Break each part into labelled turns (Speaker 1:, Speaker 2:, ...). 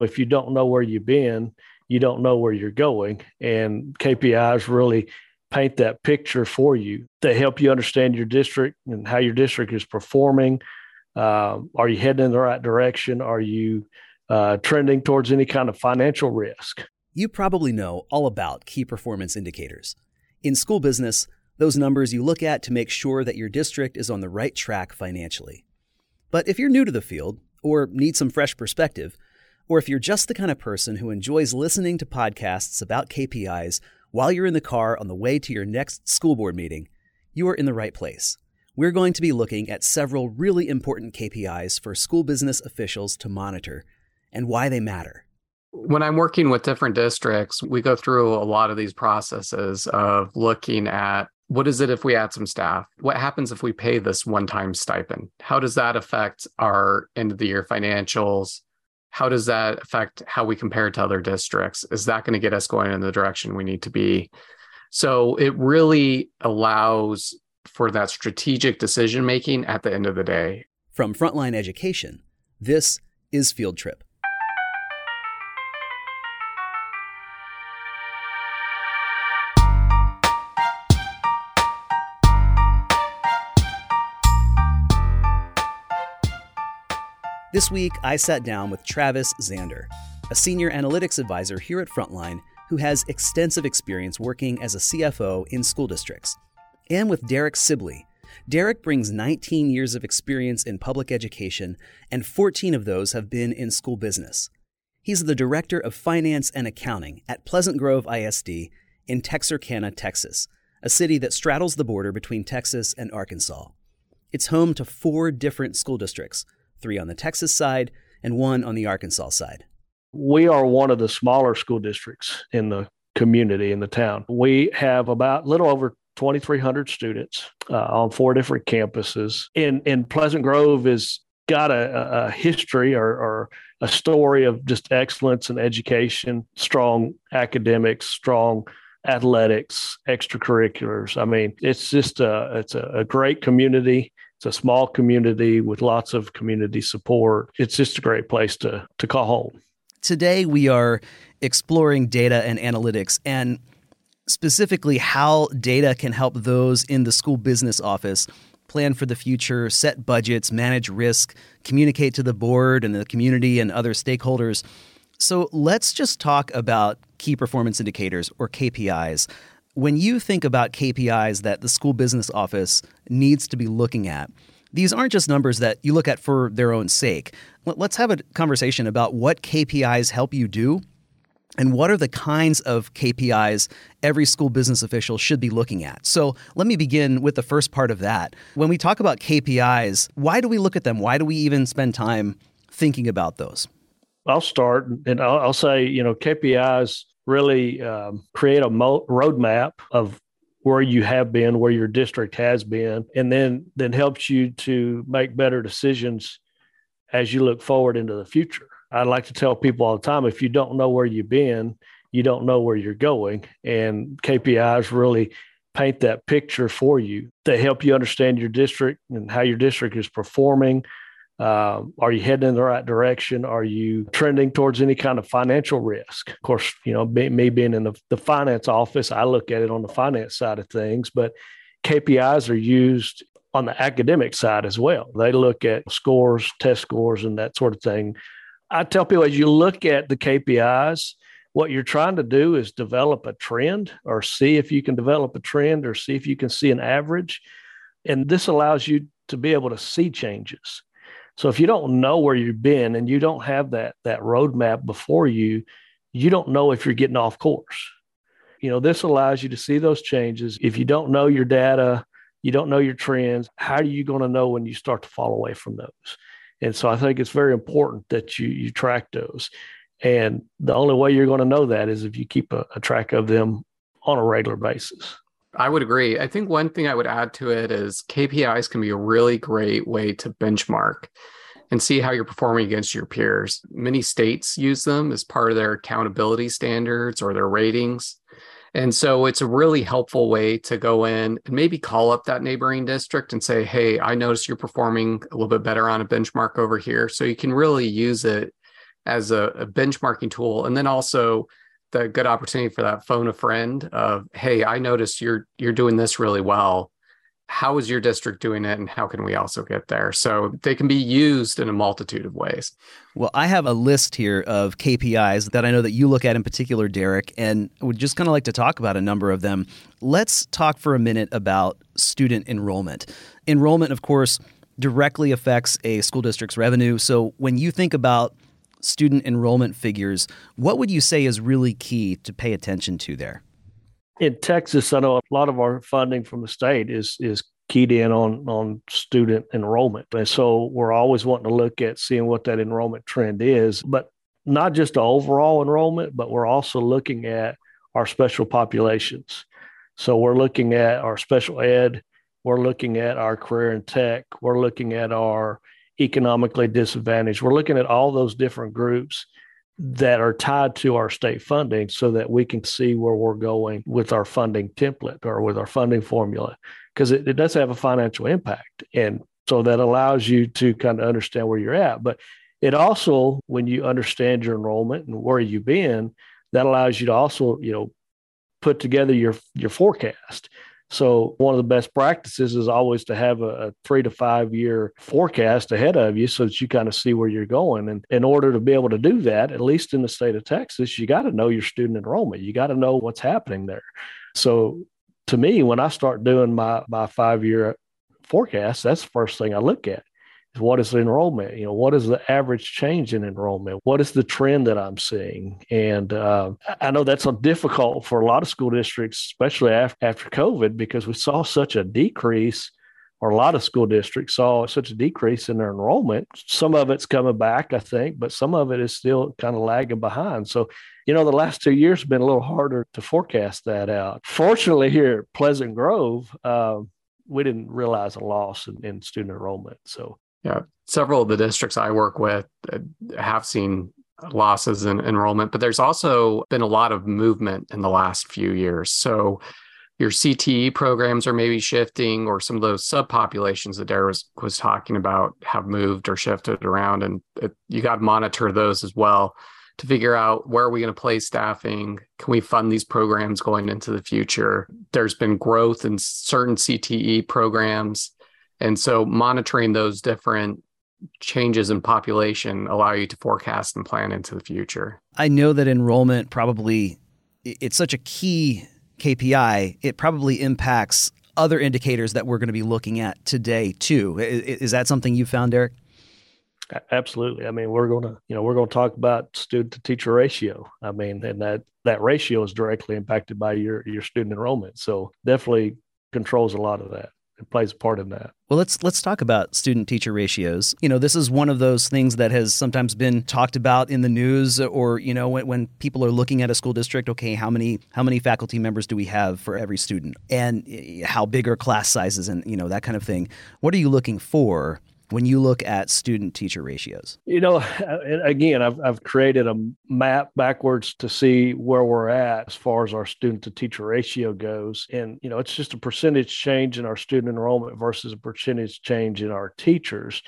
Speaker 1: If you don't know where you've been, you don't know where you're going. And KPIs really paint that picture for you. They help you understand your district and how your district is performing. Uh, are you heading in the right direction? Are you uh, trending towards any kind of financial risk?
Speaker 2: You probably know all about key performance indicators. In school business, those numbers you look at to make sure that your district is on the right track financially. But if you're new to the field, or need some fresh perspective, or if you're just the kind of person who enjoys listening to podcasts about KPIs while you're in the car on the way to your next school board meeting, you are in the right place. We're going to be looking at several really important KPIs for school business officials to monitor and why they matter.
Speaker 3: When I'm working with different districts, we go through a lot of these processes of looking at what is it if we add some staff? What happens if we pay this one time stipend? How does that affect our end of the year financials? How does that affect how we compare to other districts? Is that going to get us going in the direction we need to be? So it really allows for that strategic decision making at the end of the day.
Speaker 2: From Frontline Education, this is Field Trip. This week, I sat down with Travis Zander, a senior analytics advisor here at Frontline who has extensive experience working as a CFO in school districts, and with Derek Sibley. Derek brings 19 years of experience in public education, and 14 of those have been in school business. He's the Director of Finance and Accounting at Pleasant Grove ISD in Texarkana, Texas, a city that straddles the border between Texas and Arkansas. It's home to four different school districts three on the Texas side and one on the Arkansas side.
Speaker 1: We are one of the smaller school districts in the community in the town. We have about little over 2,300 students uh, on four different campuses. In in Pleasant Grove is got a, a history or, or, a story of just excellence in education, strong academics, strong athletics, extracurriculars. I mean, it's just a it's a, a great community. It's a small community with lots of community support. It's just a great place to, to call home.
Speaker 2: Today, we are exploring data and analytics and specifically how data can help those in the school business office plan for the future, set budgets, manage risk, communicate to the board and the community and other stakeholders. So let's just talk about key performance indicators or KPIs when you think about KPIs that the school business office needs to be looking at, these aren't just numbers that you look at for their own sake. Let's have a conversation about what KPIs help you do and what are the kinds of KPIs every school business official should be looking at. So let me begin with the first part of that. When we talk about KPIs, why do we look at them? Why do we even spend time thinking about those?
Speaker 1: I'll start and I'll, I'll say, you know, KPIs really um, create a mo- roadmap of where you have been, where your district has been, and then then helps you to make better decisions as you look forward into the future. I like to tell people all the time if you don't know where you've been, you don't know where you're going. And KPIs really paint that picture for you. They help you understand your district and how your district is performing, um, are you heading in the right direction? Are you trending towards any kind of financial risk? Of course, you know, me being in the, the finance office, I look at it on the finance side of things, but KPIs are used on the academic side as well. They look at scores, test scores, and that sort of thing. I tell people as you look at the KPIs, what you're trying to do is develop a trend or see if you can develop a trend or see if you can see an average. And this allows you to be able to see changes. So if you don't know where you've been and you don't have that that roadmap before you, you don't know if you're getting off course. You know, this allows you to see those changes. If you don't know your data, you don't know your trends, how are you going to know when you start to fall away from those? And so I think it's very important that you you track those. And the only way you're going to know that is if you keep a, a track of them on a regular basis.
Speaker 3: I would agree. I think one thing I would add to it is KPIs can be a really great way to benchmark and see how you're performing against your peers. Many states use them as part of their accountability standards or their ratings. And so it's a really helpful way to go in and maybe call up that neighboring district and say, Hey, I noticed you're performing a little bit better on a benchmark over here. So you can really use it as a, a benchmarking tool, and then also the good opportunity for that phone a friend of, hey, I noticed you're you're doing this really well how is your district doing it and how can we also get there? So they can be used in a multitude of ways.
Speaker 2: Well i have a list here of kpis that i know that you look at in particular derek and would just kind of like to talk about a number of them. Let's talk for a minute about student enrollment. Enrollment of course directly affects a school district's revenue. So when you think about student enrollment figures what would you say is really key to pay attention to there
Speaker 1: in Texas, I know a lot of our funding from the state is is keyed in on on student enrollment, and so we're always wanting to look at seeing what that enrollment trend is, but not just the overall enrollment, but we're also looking at our special populations. So we're looking at our special ed, we're looking at our career and tech, we're looking at our economically disadvantaged. We're looking at all those different groups that are tied to our state funding so that we can see where we're going with our funding template or with our funding formula. Because it, it does have a financial impact. And so that allows you to kind of understand where you're at. But it also when you understand your enrollment and where you've been that allows you to also you know put together your your forecast so one of the best practices is always to have a, a, three to five year forecast ahead of you so that you kind of see where you're going. And in order to be able to do that, at least in the state of Texas, you got to know your student enrollment. You got to know what's happening there. So to me, when I start doing my my five year forecast, that's the first thing I look at what is enrollment? You know, what is the average change in enrollment? What is the trend that I'm seeing? And uh, I know that's difficult for a lot of school districts, especially after, after COVID, because we saw such a decrease, or a lot of school districts saw such a decrease in their enrollment. Some of it's coming back, I think, but some of it is still kind of lagging behind. So, you know, the last two years have been a little harder to forecast that out. Fortunately, here at Pleasant Grove, uh, we didn't realize a loss in, in student enrollment. So
Speaker 3: yeah, several of the districts I work with uh, have seen losses in enrollment, but there's also been a lot of movement in the last few years. So your CTE programs are maybe shifting, or some of those subpopulations that Derek was, was talking about have moved or shifted around, and it, you got to monitor those as well to figure out where are we going to place staffing can we fund these programs going into the future there's been growth in certain cte programs and so monitoring those different changes in population allow you to forecast and plan into the future.
Speaker 2: I know that enrollment probably it's such a key KPI, it probably impacts other indicators that we're going to be looking at today too. Is that something you found, Derek?
Speaker 1: Absolutely. I mean, we're going to, you know, we're going to talk about student to teacher ratio. I mean, and that that ratio is directly impacted by your your student enrollment. So definitely controls a lot of that it plays a part in that.
Speaker 2: Well, let's let's talk about student teacher ratios. You know, this is one of those things that has sometimes been talked about in the news, or you know, when, when people are looking at a school district. Okay, how many how many faculty members do we have for every student, and eh, how big are class sizes, and you know that kind of thing. What are you looking for when you look at student teacher ratios?
Speaker 1: You know, again, I've, I've created a map backwards to see where we're at as far as our student to teacher ratio goes. And, you know, it's just a percentage change in our student enrollment versus a percentage change in our teachers.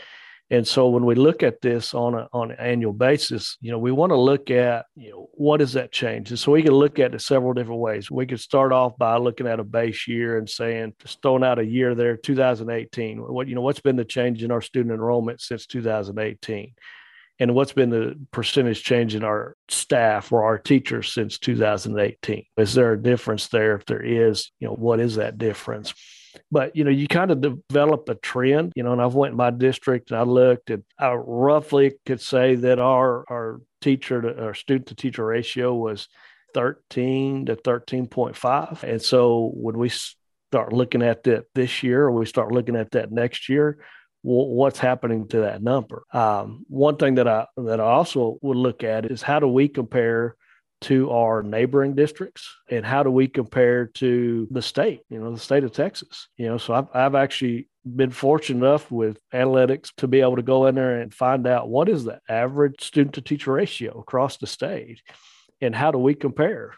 Speaker 1: And so when we look at this on a, on an annual basis, you know, we want to look at, you know, what is that change? And so we can look at it several different ways. We could start off by looking at a base year and saying, just throwing out a year there, 2018. What, you know, what's been the change in our student enrollment since 2018? And what's been the percentage change in our staff or our teachers since 2018? Is there a difference there? If there is, you know, what is that difference? But you know you kind of develop a trend you know and i've went in my district and i looked and i roughly could say that our our teacher to our student to teacher ratio was 13 to 13.5 and so when we start looking at that this year or we start looking at that next year what's happening to that number? Um, one thing that i that i also would look at is how do we compare to our neighboring districts and how do we compare to the state you know the state of texas you know so i've, I've actually been fortunate enough with analytics to be able to go in there and find out what is the average student to teacher ratio across the state and how do we compare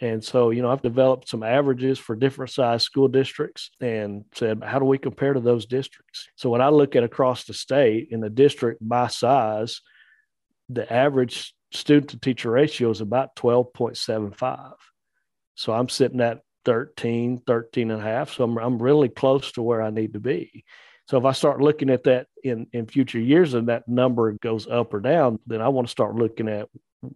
Speaker 1: and so, you know, I've developed some averages for different size school districts and said, how do we compare to those districts? So when I look at across the state in the district by size, the average student to teacher ratio is about 12.75. So I'm sitting at 13, 13 and a half. So I'm, I'm really close to where I need to be. So if I start looking at that in, in future years and that number goes up or down, then I want to start looking at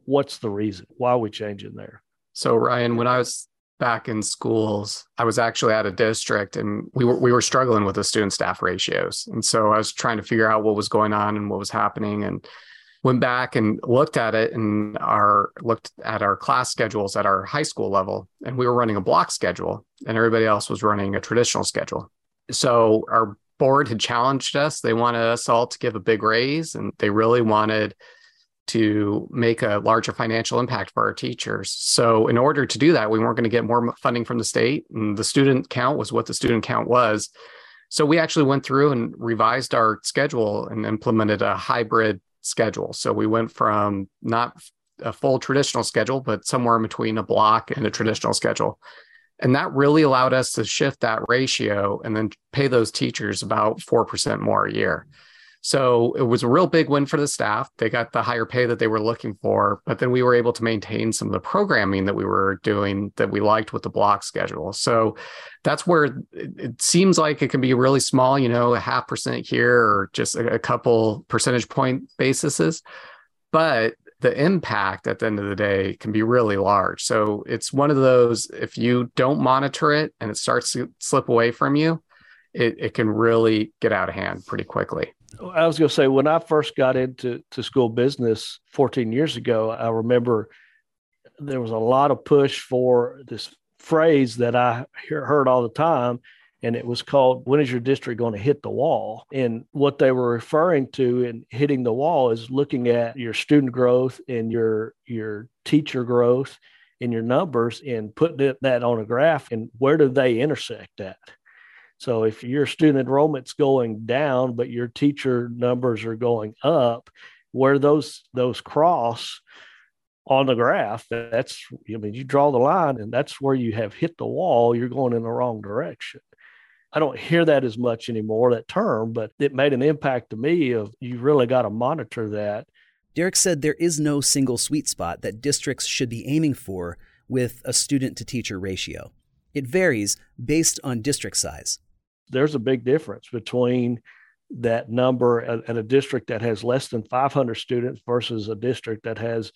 Speaker 1: what's the reason? Why are we changing there?
Speaker 3: So Ryan, when I was back in schools, I was actually at a district and we were we were struggling with the student staff ratios. And so I was trying to figure out what was going on and what was happening and went back and looked at it and our looked at our class schedules at our high school level and we were running a block schedule and everybody else was running a traditional schedule. So our board had challenged us. They wanted us all to give a big raise and they really wanted to make a larger financial impact for our teachers. So, in order to do that, we weren't going to get more funding from the state, and the student count was what the student count was. So, we actually went through and revised our schedule and implemented a hybrid schedule. So, we went from not a full traditional schedule, but somewhere in between a block and a traditional schedule. And that really allowed us to shift that ratio and then pay those teachers about 4% more a year. So it was a real big win for the staff. They got the higher pay that they were looking for, but then we were able to maintain some of the programming that we were doing that we liked with the block schedule. So that's where it seems like it can be really small, you know, a half percent here or just a, couple percentage point bases. But the impact at the end of the day can be really large. So it's one of those, if you don't monitor it and it starts to slip away from you, it, it can really get out of hand pretty quickly.
Speaker 1: I was going to say when I first got into to school business 14 years ago, I remember there was a lot of push for this phrase that I heard all the time, and it was called "When is your district going to hit the wall?" And what they were referring to in hitting the wall is looking at your student growth and your your teacher growth and your numbers and putting that on a graph and where do they intersect at so if your student enrollment's going down, but your teacher numbers are going up, where those those cross on the graph, that's I mean you draw the line and that's where you have hit the wall, you're going in the wrong direction. I don't hear that as much anymore, that term, but it made an impact to me of you really got to monitor that.
Speaker 2: Derek said there is no single sweet spot that districts should be aiming for with a student to teacher ratio. It varies based on district size
Speaker 1: there's a big difference between that number at, a district that has less than 500 students versus a district that has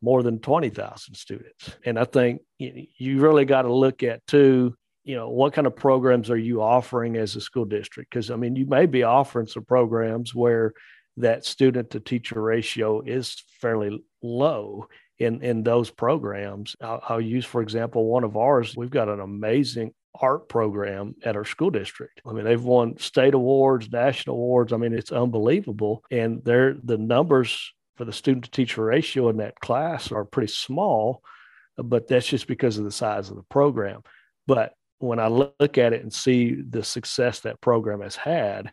Speaker 1: more than 20,000 students. And I think you really got to look at too, you know, what kind of programs are you offering as a school district? Because I mean, you may be offering some programs where that student to teacher ratio is fairly low in in those programs. I'll, I'll, use, for example, one of ours. We've got an amazing art program at our school district. I mean, they've won state awards, national awards. I mean, it's unbelievable. And they're the numbers for the student to teacher ratio in that class are pretty small, but that's just because of the size of the program. But when I look at it and see the success that program has had,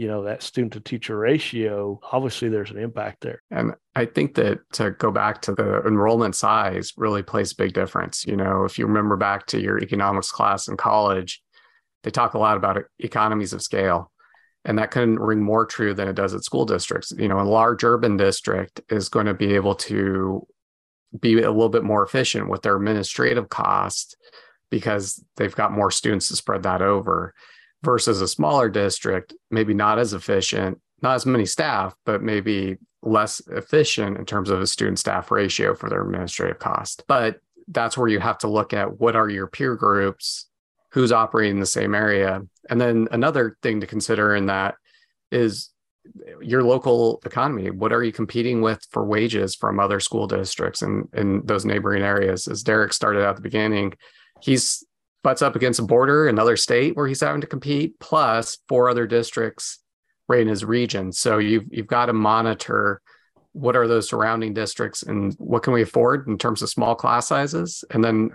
Speaker 1: you know that student to teacher ratio obviously there's an impact there
Speaker 3: and i think that to go back to the enrollment size really plays a big difference you know? If you remember back to your economics class in college they talk a lot about economies of scale and that couldn't ring more true than it does at school districts. You know a large urban district is going to be able to be a little bit more efficient with their administrative cost because they've got more students to spread that over versus a smaller district, maybe not as efficient, not as many staff, but maybe less efficient in terms of a student staff ratio for their administrative cost. But that's where you have to look at what are your peer groups, who's operating in the same area. And then another thing to consider in that is your local economy. What are you competing with for wages from other school districts and in those neighboring areas? As Derek started at the beginning, he's butts up against a border, another state where he's having to compete, plus four other districts right in his region. So you've you've got to monitor what are those surrounding districts and what can we afford in terms of small class sizes, and then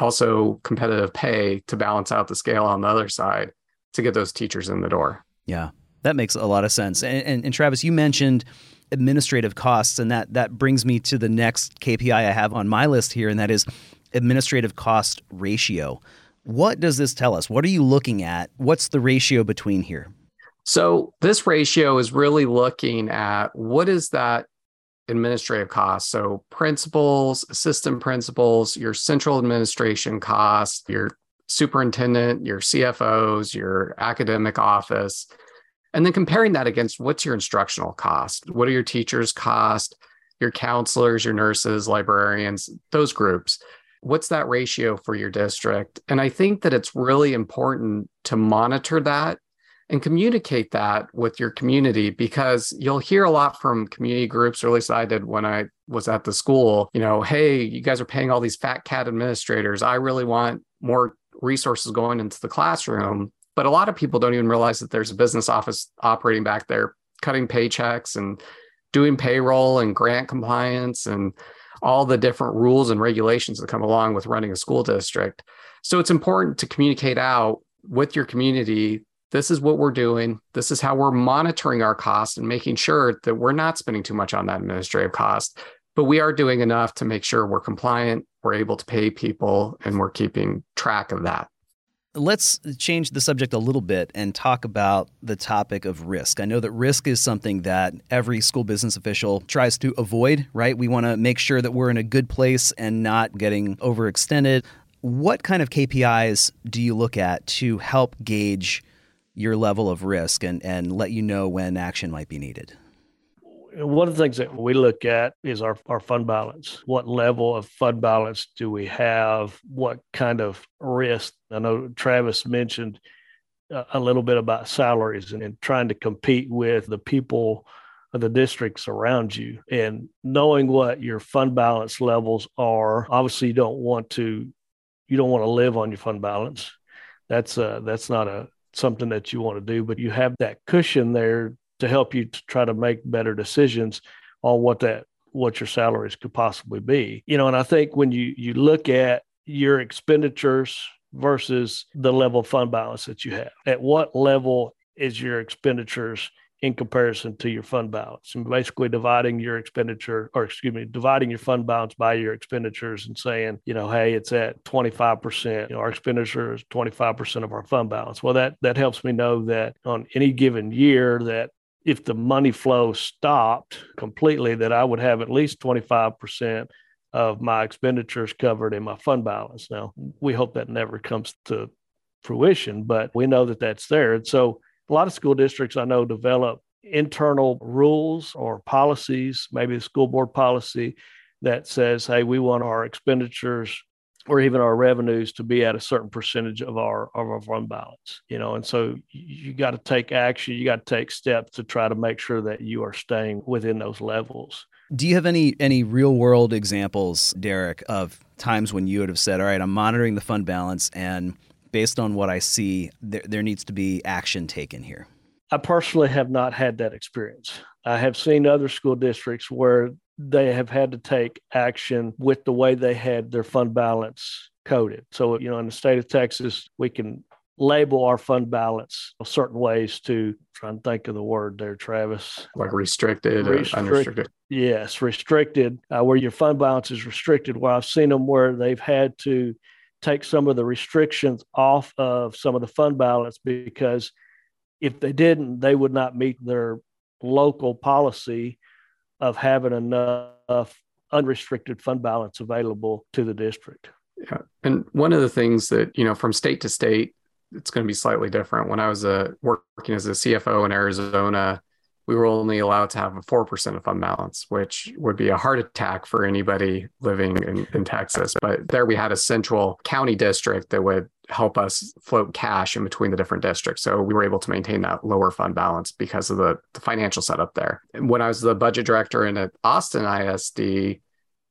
Speaker 3: also competitive pay to balance out the scale on the other side to get those teachers in the door.
Speaker 2: Yeah, that makes a lot of sense. And, and, and Travis, you mentioned administrative costs, and that that brings me to the next KPI I have on my list here, and that is administrative cost ratio. What does this tell us? What are you looking at? What's the ratio between here?
Speaker 3: So, this ratio is really looking at what is that administrative cost. So, principals, assistant principals, your central administration costs, your superintendent, your CFOs, your academic office, and then comparing that against what's your instructional cost? What are your teachers' cost? Your counselors, your nurses, librarians, those groups. What's that ratio for your district? And I think that it's really important to monitor that and communicate that with your community because you'll hear a lot from community groups, or at least I did when I was at the school, you know, hey, you guys are paying all these fat cat administrators. I really want more resources going into the classroom. But a lot of people don't even realize that there's a business office operating back there, cutting paychecks and doing payroll and grant compliance and all the different rules and regulations that come along with running a school district. So it's important to communicate out with your community this is what we're doing. This is how we're monitoring our costs and making sure that we're not spending too much on that administrative cost, but we are doing enough to make sure we're compliant, we're able to pay people, and we're keeping track of that.
Speaker 2: Let's change the subject a little bit and talk about the topic of risk. I know that risk is something that every school business official tries to avoid, right? We want to make sure that we're in a good place and not getting overextended. What kind of KPIs do you look at to help gauge your level of risk and, and let you know when action might be needed?
Speaker 1: one of the things that we look at is our, our fund balance. What level of fund balance do we have? What kind of risk? I know Travis mentioned a little bit about salaries and, and trying to compete with the people of the districts around you and knowing what your fund balance levels are. Obviously, you don't want to you don't want to live on your fund balance. That's uh that's not a something that you want to do, but you have that cushion there to help you to try to make better decisions on what that what your salaries could possibly be. You know, and I think when you you look at your expenditures versus the level of fund balance that you have, at what level is your expenditures in comparison to your fund balance and basically dividing your expenditure or excuse me dividing your fund balance by your expenditures and saying you know hey it's at 25% you know our expenditure is 25% of our fund balance well that that helps me know that on any given year that if the money flow stopped completely, that I would have at least 25% of my expenditures covered in my fund balance. Now, we hope that never comes to fruition, but we know that that's there. And so a lot of school districts I know develop internal rules or policies, maybe the school board policy that says, hey, we want our expenditures or even our revenues to be at a certain percentage of our of our fund balance you know? And so you got to take action you got to take steps to try to make sure that you are staying within those levels.
Speaker 2: Do you have any any real world examples derek of times when you would have said all right i'm monitoring the fund balance and based on what i see there, there needs to be action taken here
Speaker 1: i personally have not had that experience i have seen other school districts where they have had to take action with the way they had their fund balance coded. So, you know, in the state of Texas, we can label our fund balance certain ways to try and think of the word there, Travis.
Speaker 3: Like restricted, Restrict, unrestricted.
Speaker 1: Yes, restricted, uh, where your fund balance is restricted. Where I've seen them where they've had to take some of the restrictions off of some of the fund balance because if they didn't, they would not meet their local policy of having enough unrestricted fund balance available to the district.
Speaker 3: Yeah. And one of the things that, you know, from state to state, it's going to be slightly different. When I was uh, working as a CFO in Arizona, we were only allowed to have a 4% of fund balance, which would be a heart attack for anybody living in, in Texas. But there we had a central county district that would help us float cash in between the different districts. So we were able to maintain that lower fund balance because of the, the financial setup there. When I was the budget director in at Austin ISD,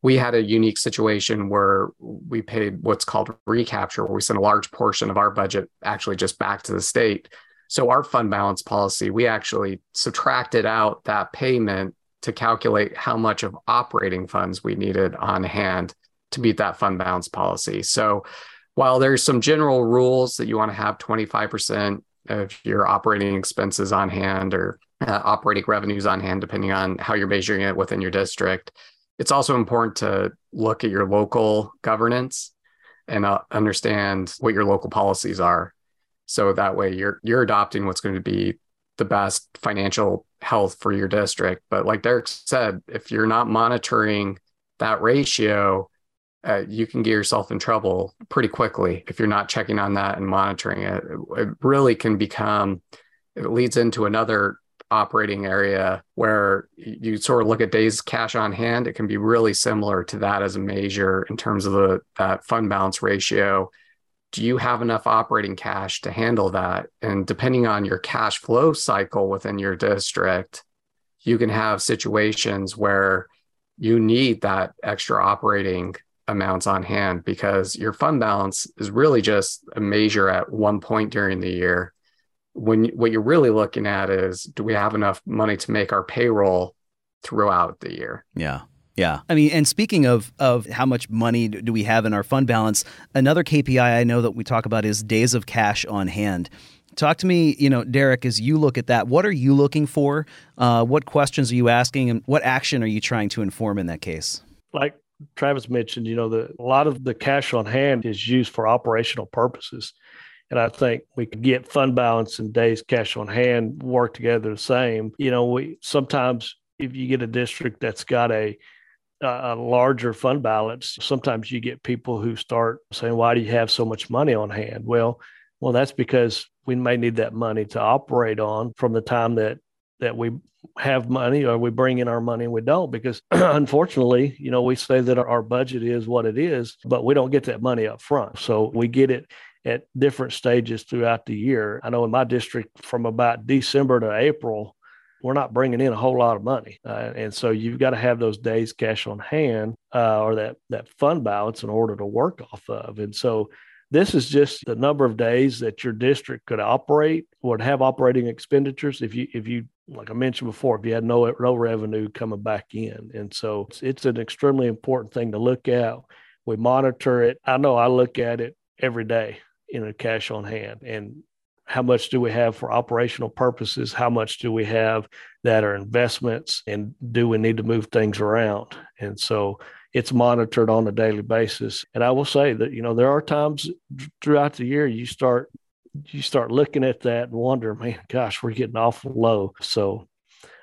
Speaker 3: we had a unique situation where we paid what's called recapture, where we sent a large portion of our budget actually just back to the state so our fund balance policy, we actually subtracted out that payment to calculate how much of operating funds we needed on hand to meet that fund balance policy. So while there's some general rules that you want to have 25% of your operating expenses on hand or uh, operating revenues on hand, depending on how you're measuring it within your district, it's also important to look at your local governance and uh, understand what your local policies are so that way you're you're adopting what's going to be the best financial health for your district. But like Derek said, if you're not monitoring that ratio, uh, you can get yourself in trouble pretty quickly if you're not checking on that and monitoring it. It really can become, it leads into another operating area where you sort of look at days cash on hand. It can be really similar to that as a measure in terms of the that fund balance ratio. Do you have enough operating cash to handle that? And depending on your cash flow cycle within your district, you can have situations where you need that extra operating amounts on hand because your fund balance is really just a measure at one point during the year. When what you're really looking at is do we have enough money to make our payroll throughout the year?
Speaker 2: Yeah. Yeah. I mean, and speaking of of how much money do we have in our fund balance, another KPI I know that we talk about is days of cash on hand. Talk to me, you know, Derek, as you look at that, what are you looking for? Uh, what questions are you asking and what action are you trying to inform in that case?
Speaker 1: Like Travis mentioned, you know, the, a lot of the cash on hand is used for operational purposes. And I think we could get fund balance and days cash on hand work together the same. You know, we sometimes if you get a district that's got a a larger fund balance, sometimes you get people who start saying, "Why do you have so much money on hand?" Well, well, that's because we may need that money to operate on from the time that that we have money or we bring in our money and we don't because unfortunately you know we say that our budget is what it is but we don't get that money up front so we get it at different stages throughout the year i know in my district from about december to april we're not bringing in a whole lot of money uh, and so you've got to have those days cash on hand uh, or that that fund balance in order to work off of and so this is just the number of days that your district could operate, would have operating expenditures if you if you like I mentioned before, if you had no no revenue coming back in. And so it's, it's an extremely important thing to look at. We monitor it. I know I look at it every day in a cash on hand and how much do we have for operational purposes? How much do we have that are investments? And do we need to move things around? And so it's monitored on a daily basis. And I will say that, you know, there are times throughout the year you start you start looking at that and wonder, man, gosh, we're getting awful low. So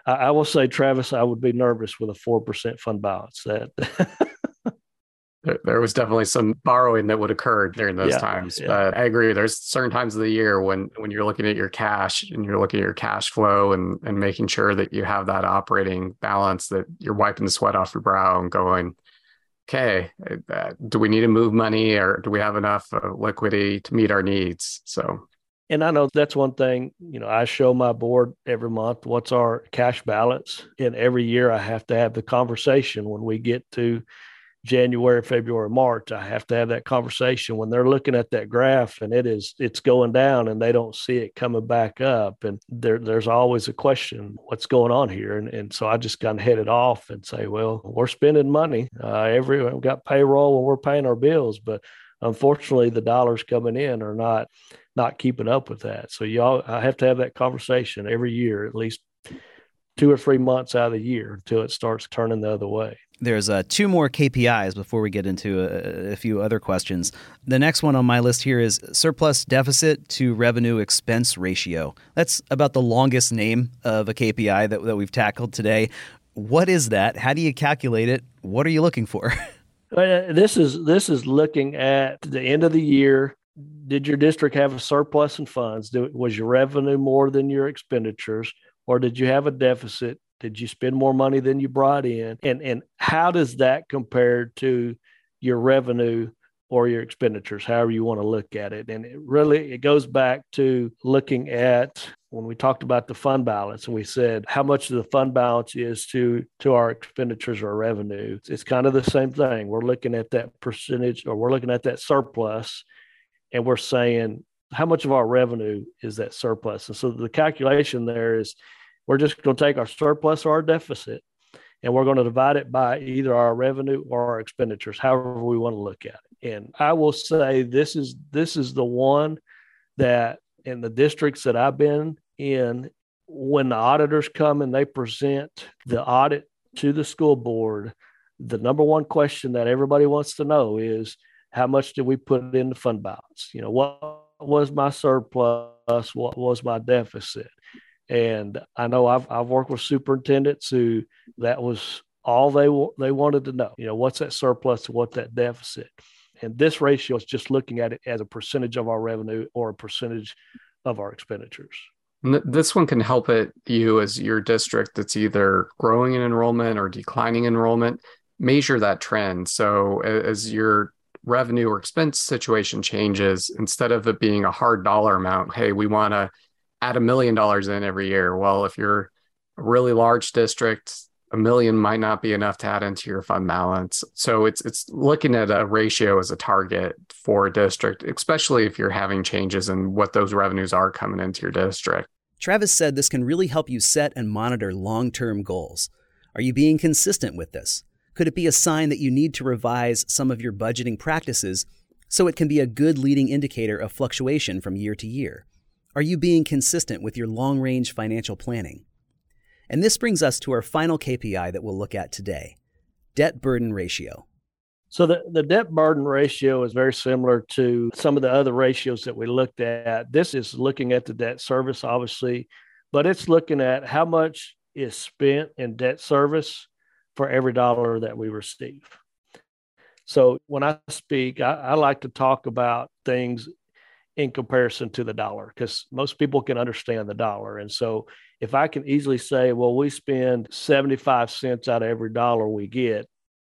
Speaker 1: I, I will say, Travis, I would be nervous with a four percent fund balance. That
Speaker 3: there was definitely some borrowing that would occur during those yeah, times. Yeah. But I agree. There's certain times of the year when when you're looking at your cash and you're looking at your cash flow and and making sure that you have that operating balance that you're wiping the sweat off your brow and going, okay, uh, do we need to move money or do we have enough uh, liquidity to meet our needs? So,
Speaker 1: and I know that's one thing, you know, I show my board every month what's our cash balance. And every year I have to have the conversation when we get to January, February, March, I have to have that conversation when they're looking at that graph and it is it's going down and they don't see it coming back up. And there there's always a question, what's going on here? And and so I just kind of head it off and say, well, we're spending money. Uh, every we've got payroll and we're paying our bills, but unfortunately the dollars coming in are not not keeping up with that. So y'all I have to have that conversation every year, at least two or three months out of the year until it starts turning the other way.
Speaker 2: There's uh, two more KPIs before we get into a, a, few other questions. The next one on my list here is surplus deficit to revenue expense ratio. That's about the longest name of a KPI that, that we've tackled today. What is that? How do you calculate it? What are you looking for?
Speaker 1: Uh, this is this is looking at the end of the year. Did your district have a surplus in funds? was your revenue more than your expenditures, or did you have a deficit? Did you spend more money than you brought in? And and how does that compare to your revenue or your expenditures, however you want to look at it? And it really it goes back to looking at when we talked about the fund balance and we said how much of the fund balance is to to our expenditures or revenue. It's kind of the same thing. We're looking at that percentage or we're looking at that surplus and we're saying how much of our revenue is that surplus? And so the calculation there is we're just going to take our surplus or our deficit and we're going to divide it by either our revenue or our expenditures, however we want to look at it. And I will say this is this is the one that in the districts that I've been in, when the auditors come and they present the audit to the school board, the number one question that everybody wants to know is how much did we put in the fund balance? You know, what was my surplus? What was my deficit? And I know I've I've worked with superintendents who that was all they they wanted to know. You know, what's that surplus, what's that deficit, and this ratio is just looking at it as a percentage of our revenue or a percentage of our expenditures.
Speaker 3: This one can help it you as your district that's either growing in enrollment or declining enrollment measure that trend. So as your revenue or expense situation changes, instead of it being a hard dollar amount, hey, we want to add a million dollars in every year. Well, if you're a really large district, a million might not be enough to add into your fund balance. So it's it's looking at a ratio as a target for a district, especially if you're having changes in what those revenues are coming into your district.
Speaker 2: Travis said this can really help you set and monitor long-term goals. Are you being consistent with this? Could it be a sign that you need to revise some of your budgeting practices so it can be a good leading indicator of fluctuation from year to year? Are you being consistent with your long-range financial planning? And this brings us to our final KPI that we'll look at today debt burden ratio.
Speaker 1: So, the, the debt burden ratio is very similar to some of the other ratios that we looked at. This is looking at the debt service, obviously, but it's looking at how much is spent in debt service for every dollar that we receive. So, when I speak, I, I like to talk about things in comparison to the dollar because most people can understand the dollar. And so if I can easily say, well, we spend 75 cents out of every dollar we get,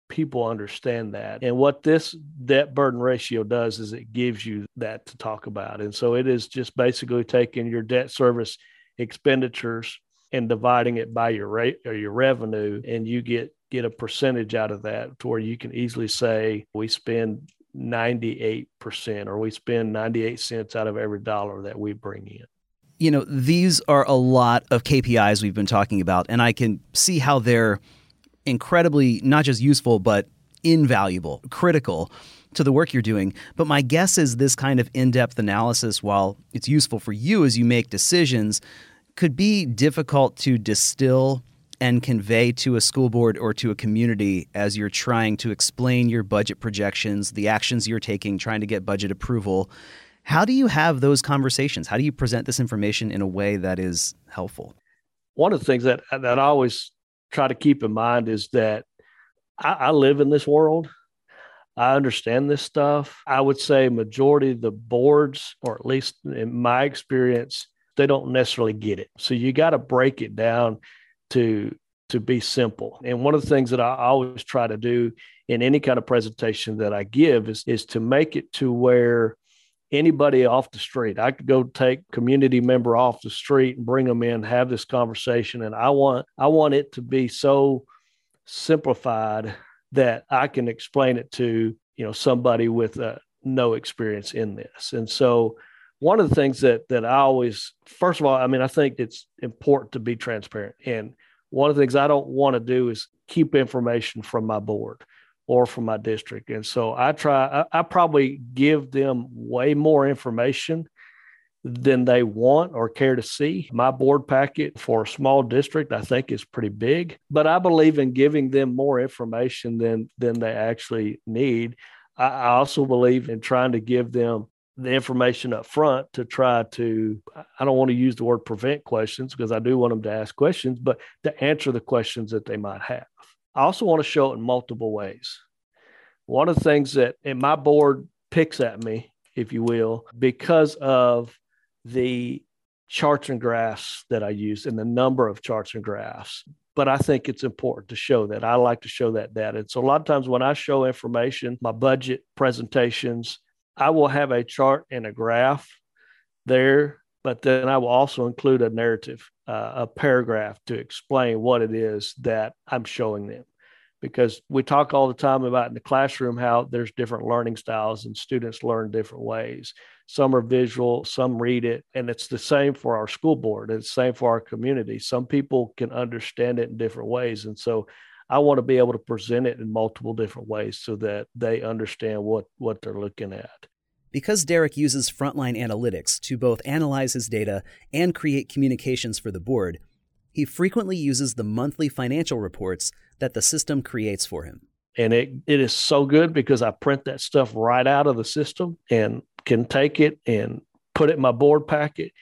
Speaker 1: people understand that. And what this debt burden ratio does is it gives you that to talk about. And so it is just basically taking your debt service expenditures and dividing it by your rate or your revenue and you get get a percentage out of that to where you can easily say we spend 98% or we spend 98 cents out of every dollar that we bring in.
Speaker 2: You know, these are a lot of KPIs we've been talking about, and I can see how they're incredibly not just useful, but invaluable, critical to the work you're doing. But my guess is this kind of in depth analysis, while it's useful for you as you make decisions, could be difficult to distill and convey to a school board or to a community as you're trying to explain your budget projections, the actions you're taking, trying to get budget approval. How do you have those conversations? How do you present this information in a way that is helpful?
Speaker 1: One of the things that that I always try to keep in mind is that I, I live in this world. I understand this stuff. I would say majority of the boards, or at least in my experience, they don't necessarily get it. So you got to break it down to to be simple. And one of the things that I always try to do in any kind of presentation that I give is is to make it to where anybody off the street, I could go take community member off the street and bring them in, have this conversation, and I want I want it to be so simplified that I can explain it to you know somebody with uh, no experience in this. And so one of the things that that I always first of all, I mean, I think it's important to be transparent. And one of the things I don't want to do is keep information from my board or from my district. And so I try I, I probably give them way more information than they want or care to see. My board packet for a small district, I think, is pretty big, but I believe in giving them more information than than they actually need. I also believe in trying to give them the information up front to try to i don't want to use the word prevent questions because i do want them to ask questions but to answer the questions that they might have i also want to show it in multiple ways one of the things that and my board picks at me if you will because of the charts and graphs that i use and the number of charts and graphs but I think it's important to show that. I like to show that data. And so a lot of times when I show information, my budget presentations, I will have a chart and a graph there, but then I will also include a narrative, uh, a paragraph to explain what it is that I'm showing them. Because we talk all the time about in the classroom how there's different learning styles and students learn different ways. Some are visual, some read it, and it's the same for our school board. It's the same for our community. Some people can understand it in different ways. And so I want to be able to present it in multiple different ways so that they understand what, what they're looking at.
Speaker 2: Because Derek uses frontline analytics to both analyze his data and create communications for the board, he frequently uses the monthly financial reports that the system creates for him.
Speaker 1: And it, it is so good because I print that stuff right out of the system and can take it and put it in my board packet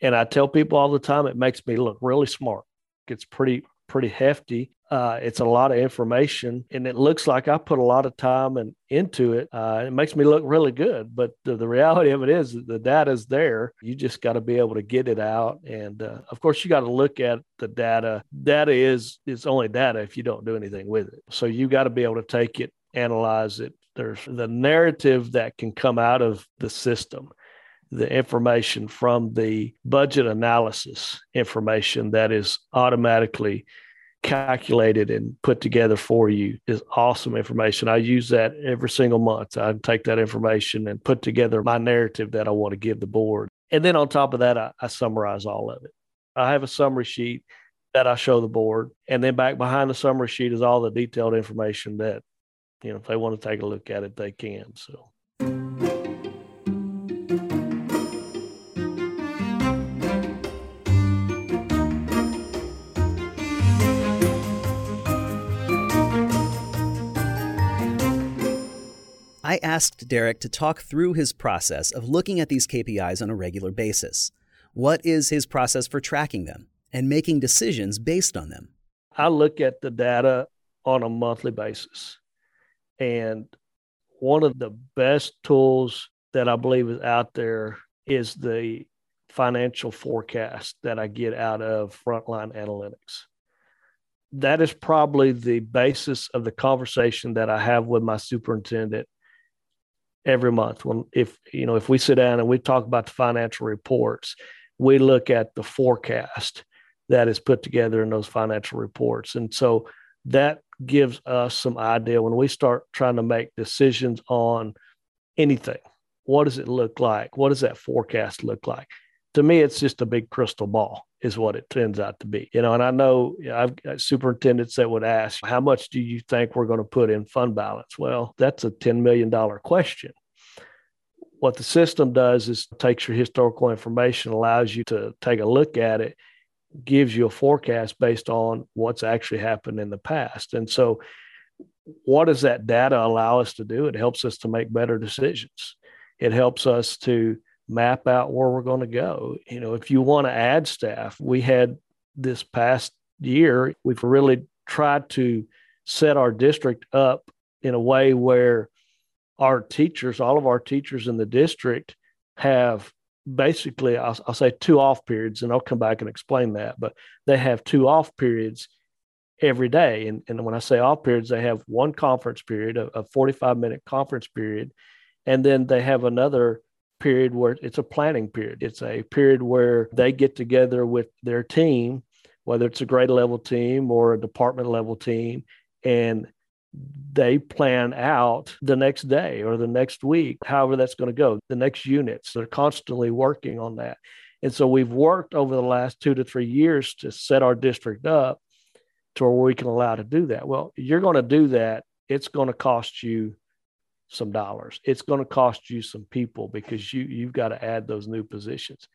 Speaker 1: And I tell people all the time, it makes me look really smart. It's pretty, pretty hefty. Uh, it's a lot of information, and it looks like I put a lot of time and into it. Uh, it makes me look really good, but the, the reality of it is the data is there. You just got to be able to get it out, and uh, of course, you got to look at the data. Data is is only data if you don't do anything with it. So you got to be able to take it, analyze it. There's the narrative that can come out of the system the information from the budget analysis information that is automatically calculated and put together for you is awesome information. I use that every single month. I take that information and put together my narrative that I want to give the board. And then on top of that, I, I summarize all of it. I have a summary sheet that I show the board. And then back behind the summary sheet is all the detailed information that, you know, if they want to take a look at it, they can. So.
Speaker 2: I asked Derek to talk through his process of looking at these KPIs on a regular basis. What is his process for tracking them and making decisions based on them?
Speaker 1: I look at the data on a monthly basis. And one of the best tools that I believe is out there is the financial forecast that I get out of Frontline Analytics. That is probably the basis of the conversation that I have with my superintendent every month. When if you know if we sit down and we talk about the financial reports we look at the forecast that is put together in those financial reports. And so that gives us some idea when we start trying to make decisions on anything. What does it look like? What does that forecast look like to me it's just a big crystal ball is what it turns out to be. You know, and I know I've got superintendents that would ask, how much do you think we're going to put in fund balance? Well, that's a $10 million question. What the system does is takes your historical information, allows you to take a look at it, gives you a forecast based on what's actually happened in the past. And so, what does that data allow us to do? It helps us to make better decisions. It helps us to map out where we're going to go. You know, if you want to add staff, we had this past year, we've really tried to set our district up in a way where our teachers, all of our teachers in the district, have basically, I'll, I'll, say two off periods, and I'll come back and explain that, but they have two off periods every day. And, and when I say off periods, they have one conference period, a, a 45 minute conference period, and then they have another period where it's a planning period. It's a period where they get together with their team, whether it's a grade level team or a department level team, and they plan out the next day or the next week, however that's going to go, the next units. They're constantly working on that. And so we've worked over the last two to three years to set our district up to where we can allow to do that. Well, you're going to do that. It's going to cost you some dollars. It's going to cost you some people because you you've got to add those new positions.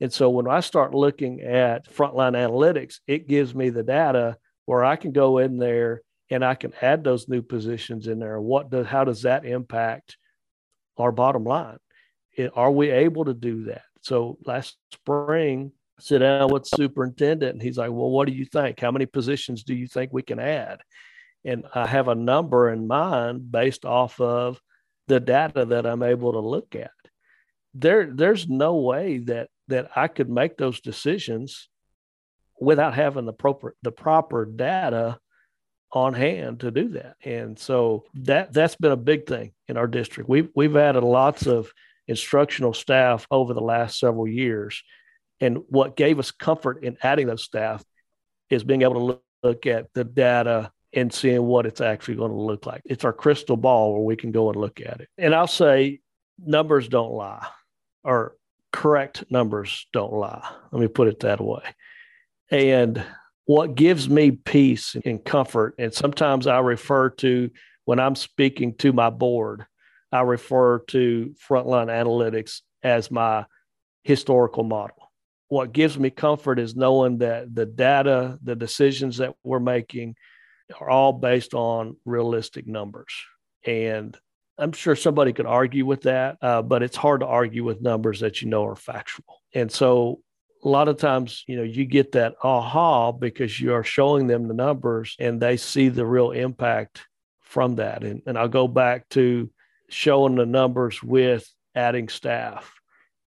Speaker 1: And so when I start looking at frontline analytics, it gives me the data where I can go in there and I can add those new positions in there. What does how does that impact our bottom line? Are we able to do that? So last spring, I sit down with superintendent and he's like, Well, what do you think? How many positions do you think we can add? And I have a number in mind based off of the data that I'm able to look at. There, there's no way that that I could make those decisions without having the proper the proper data on hand to do that. And so that that's been a big thing in our district. We've we've added lots of instructional staff over the last several years. And what gave us comfort in adding those staff is being able to look, look at the data and seeing what it's actually going to look like. It's our crystal ball where we can go and look at it. And I'll say numbers don't lie, or correct numbers don't lie. Let me put it that way. And what gives me peace and comfort, and sometimes I refer to when I'm speaking to my board, I refer to frontline analytics as my historical model. What gives me comfort is knowing that the data, the decisions that we're making, are all based on realistic numbers. And I'm sure somebody could argue with that, uh, but it's hard to argue with numbers that you know are factual. And so a lot of times, you know, you get that aha because you are showing them the numbers and they see the real impact from that. And, and I'll go back to showing the numbers with adding staff.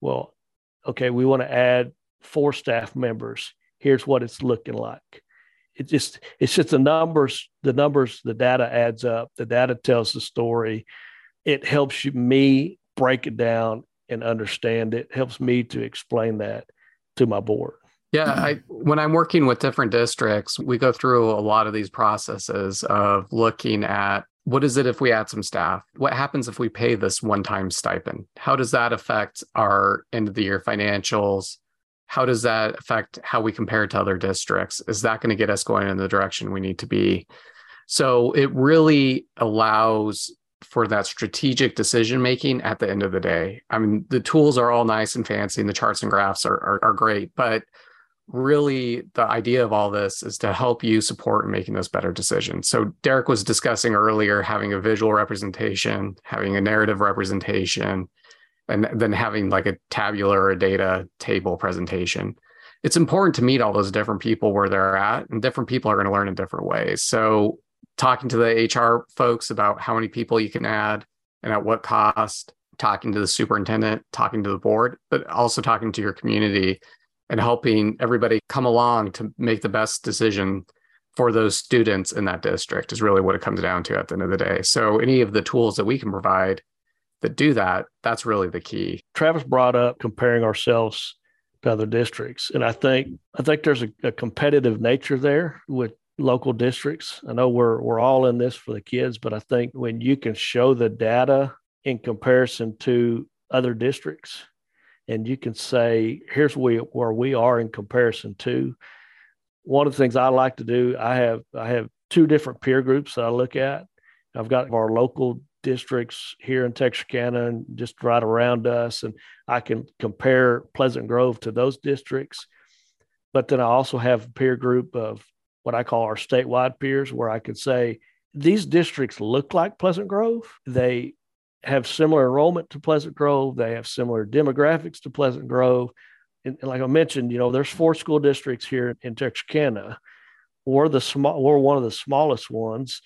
Speaker 1: Well, okay, we want to add four staff members. Here's what it's looking like. It just it's just the numbers, the numbers, the data adds up. The data tells the story. It helps you, me break it down and understand it. Helps me to explain that to my board.
Speaker 3: Yeah, I, when I'm working with different districts, we go through a lot of these processes of looking at what is it if we add some staff? What happens if we pay this one time stipend? How does that affect our end of the year financials? How does that affect how we compare to other districts? Is that going to get us going in the direction we need to be? So it really allows for that strategic decision making at the end of the day. I mean, the tools are all nice and fancy, and the charts and graphs are, are, are great, but really the idea of all this is to help you support in making those better decisions. So Derek was discussing earlier having a visual representation, having a narrative representation, and then having like a tabular or data table presentation. It's important to meet all those different people where they're at, and different people are going to learn in different ways. So talking to the HR folks about how many people you can add and at what cost, talking to the superintendent, talking to the board, but also talking to your community and helping everybody come along to make the best decision for those students in that district is really what it comes down to at the end of the day. So any of the tools that we can provide that do that, that's really the key.
Speaker 1: Travis brought up comparing ourselves to other districts. And I think I think there's a, a competitive nature there with local districts. I know we're we're all in this for the kids, but I think when you can show the data in comparison to other districts, and you can say, here's we, where we are in comparison to. One of the things I like to do, I have I have two different peer groups that I look at. I've got our local districts here in Texarkana and just right around us, and I can compare Pleasant Grove to those districts. But then I also have a peer group of what I call our statewide peers, where I could say these districts look like Pleasant Grove. They have similar enrollment to Pleasant Grove. They have similar demographics to Pleasant Grove. And, and like I mentioned, you know, there's four school districts here in Texarkana. We're the small, we're one of the smallest ones.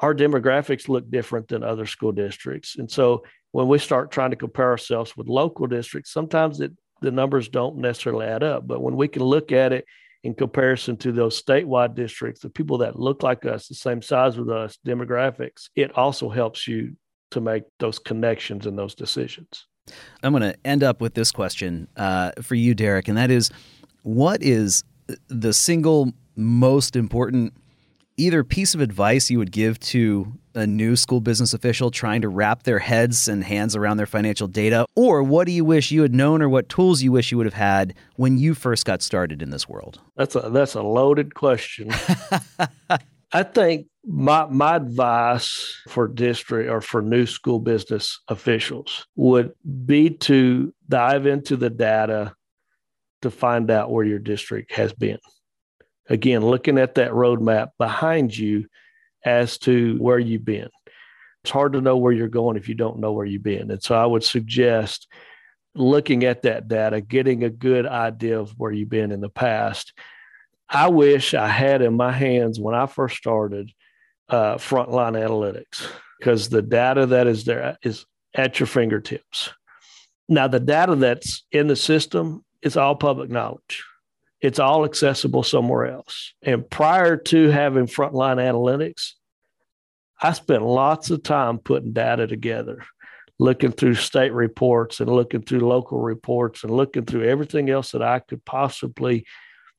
Speaker 1: Our demographics look different than other school districts. And so when we start trying to compare ourselves with local districts, sometimes it, the numbers don't necessarily add up. But when we can look at it in comparison to those statewide districts, the people that look like us, the same size with us, demographics, it also helps you to make those connections and those decisions.
Speaker 2: I'm going to end up with this question uh, for you, Derek, and that is what is the single most important either piece of advice you would give to a new school business official trying to wrap their heads and hands around their financial data? Or what do you wish you had known or what tools you wish you would have had when you first got started in this world?
Speaker 1: That's a that's a loaded question. I think my my advice for district or for new school business officials would be to dive into the data to find out where your district has been. Again, looking at that roadmap behind you as to where you've been. It's hard to know where you're going if you don't know where you've been. And so I would suggest looking at that data, getting a good idea of where you've been in the past. I wish I had in my hands when I first started uh, frontline analytics because the data that is there is at your fingertips. Now, the data that's in the system is all public knowledge. It's all accessible somewhere else. And prior to having frontline analytics, I spent lots of time putting data together, looking through state reports and looking through local reports and looking through everything else that I could possibly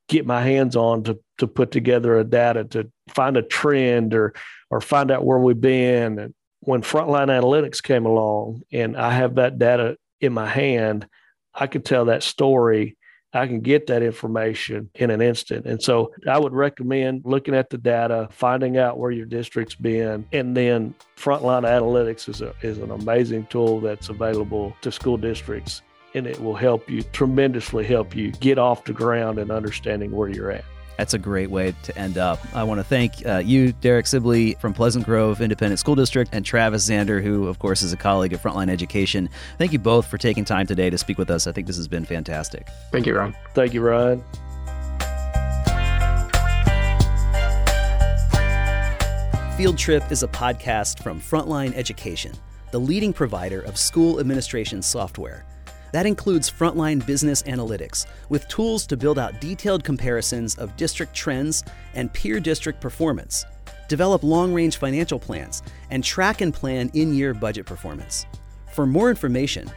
Speaker 1: get my hands on to to put together a data to find a trend or or find out where we've been. And when frontline analytics came along and I have that data in my hand, I could tell that story. I can get that information in an instant. And so I would recommend looking at the data, finding out where your district's been, and then frontline analytics is, a, is an amazing tool that's available to school districts and it will help you tremendously help you get off the ground and understanding where you're at.
Speaker 2: That's a great way to end up. I want to thank uh, you, Derek Sibley from Pleasant Grove Independent School District, and Travis Zander, who, of course, is a colleague at Frontline Education. Thank you both for taking time today to speak with us. I think this has been fantastic.
Speaker 3: Thank you, Ron.
Speaker 1: Thank you, Ryan.
Speaker 2: Field Trip is a podcast from Frontline Education, the leading provider of school administration software. That includes frontline business analytics, with tools to build out detailed comparisons of district trends and peer district performance, develop long range financial plans, and track and plan in year budget performance. For more information,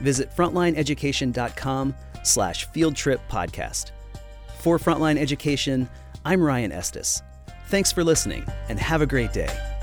Speaker 2: visit frontlineeducation.com slash field trip podcast. For Frontline Education, I'm Ryan Estes. Thanks for listening and have a great day.